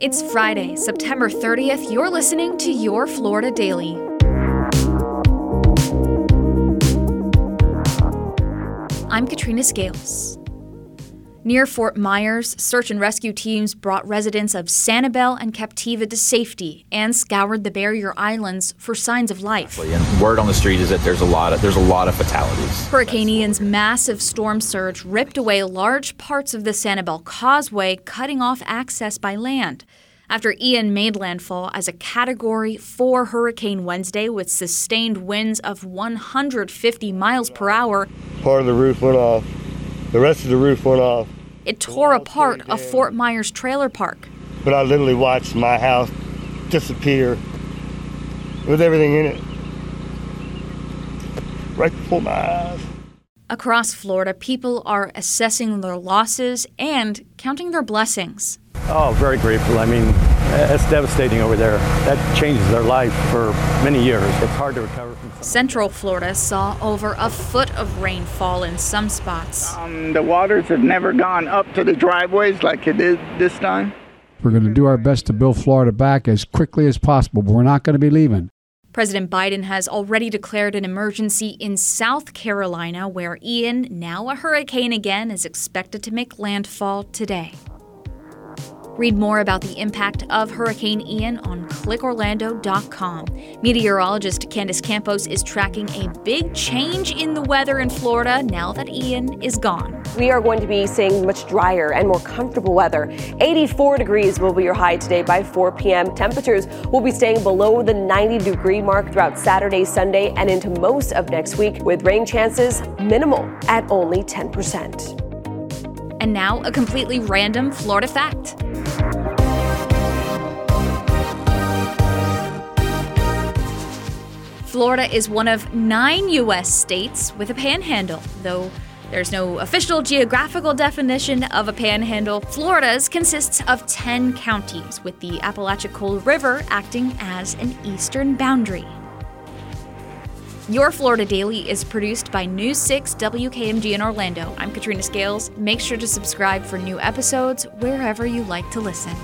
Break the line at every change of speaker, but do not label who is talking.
It's Friday, September 30th. You're listening to Your Florida Daily. I'm Katrina Scales. Near Fort Myers, search and rescue teams brought residents of Sanibel and Captiva to safety and scoured the barrier islands for signs of life.
And word on the street is that there's a lot of there's a lot of fatalities.
Hurricane Ian's massive storm surge ripped away large parts of the Sanibel Causeway, cutting off access by land. After Ian made landfall as a Category 4 hurricane Wednesday with sustained winds of 150 miles per hour,
part of the roof went off. The rest of the roof went off.
It tore apart a Fort Myers trailer park.
But I literally watched my house disappear with everything in it right before my eyes.
Across Florida, people are assessing their losses and counting their blessings.
Oh, very grateful. I mean, it's devastating over there. That changes their life for many years. It's hard to recover from.
Central Florida saw over a foot of rainfall in some spots.
Um, the waters have never gone up to the driveways like it did this time.
We're going to do our best to build Florida back as quickly as possible, but we're not going to be leaving.
President Biden has already declared an emergency in South Carolina, where Ian, now a hurricane again, is expected to make landfall today. Read more about the impact of Hurricane Ian on clickorlando.com. Meteorologist Candace Campos is tracking a big change in the weather in Florida now that Ian is gone.
We are going to be seeing much drier and more comfortable weather. 84 degrees will be your high today by 4 p.m. Temperatures will be staying below the 90 degree mark throughout Saturday, Sunday, and into most of next week, with rain chances minimal at only 10%.
And now, a completely random Florida fact. Florida is one of nine U.S. states with a panhandle, though there's no official geographical definition of a panhandle. Florida's consists of 10 counties, with the Apalachicola River acting as an eastern boundary. Your Florida Daily is produced by News 6 WKMG in Orlando. I'm Katrina Scales. Make sure to subscribe for new episodes wherever you like to listen.